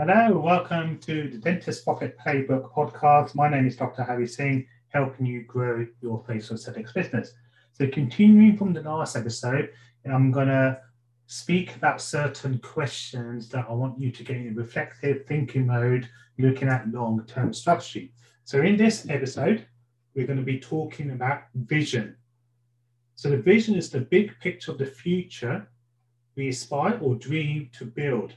Hello, welcome to the Dentist Pocket Playbook podcast. My name is Dr. Harry Singh, helping you grow your facial aesthetics business. So, continuing from the last episode, I'm going to speak about certain questions that I want you to get in reflective thinking mode, looking at long term strategy. So, in this episode, we're going to be talking about vision. So, the vision is the big picture of the future we aspire or dream to build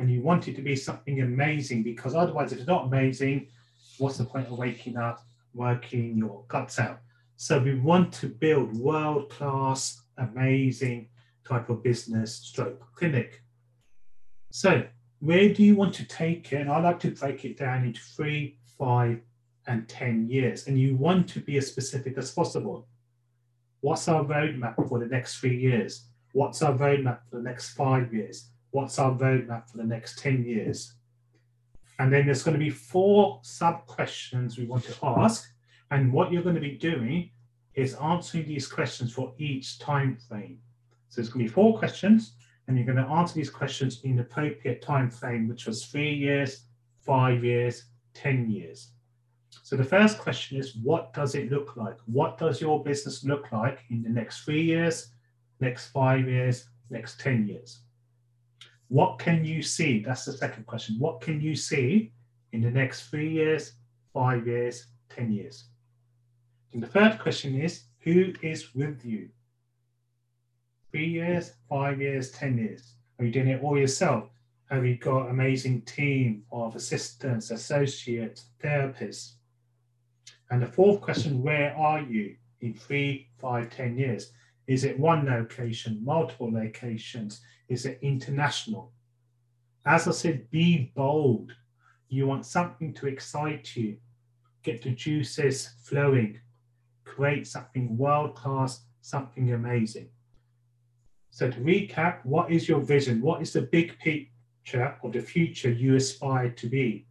and you want it to be something amazing because otherwise, if it's not amazing, what's the point of waking up, working your guts out? So we want to build world class, amazing type of business stroke clinic. So where do you want to take it? And I like to break it down into three, five, and 10 years. And you want to be as specific as possible. What's our roadmap for the next three years? What's our roadmap for the next five years? What's our roadmap for the next 10 years? And then there's going to be four sub questions we want to ask. And what you're going to be doing is answering these questions for each time frame. So it's going to be four questions, and you're going to answer these questions in the appropriate time frame, which was three years, five years, 10 years. So the first question is, what does it look like? What does your business look like in the next three years, next five years, next 10 years? What can you see? That's the second question. What can you see in the next three years, five years, 10 years? And the third question is who is with you? Three years, five years, 10 years. Are you doing it all yourself? Have you got amazing team of assistants, associates, therapists? And the fourth question, where are you in three, five, ten years? Is it one location, multiple locations? Is it international? As I said, be bold. You want something to excite you, get the juices flowing, create something world class, something amazing. So, to recap, what is your vision? What is the big picture of the future you aspire to be?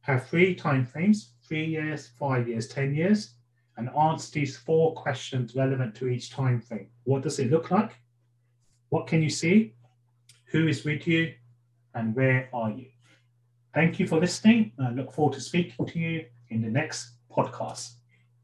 Have three time frames three years, five years, 10 years and answer these four questions relevant to each time frame. What does it look like? What can you see? Who is with you? And where are you? Thank you for listening. I look forward to speaking to you in the next podcast.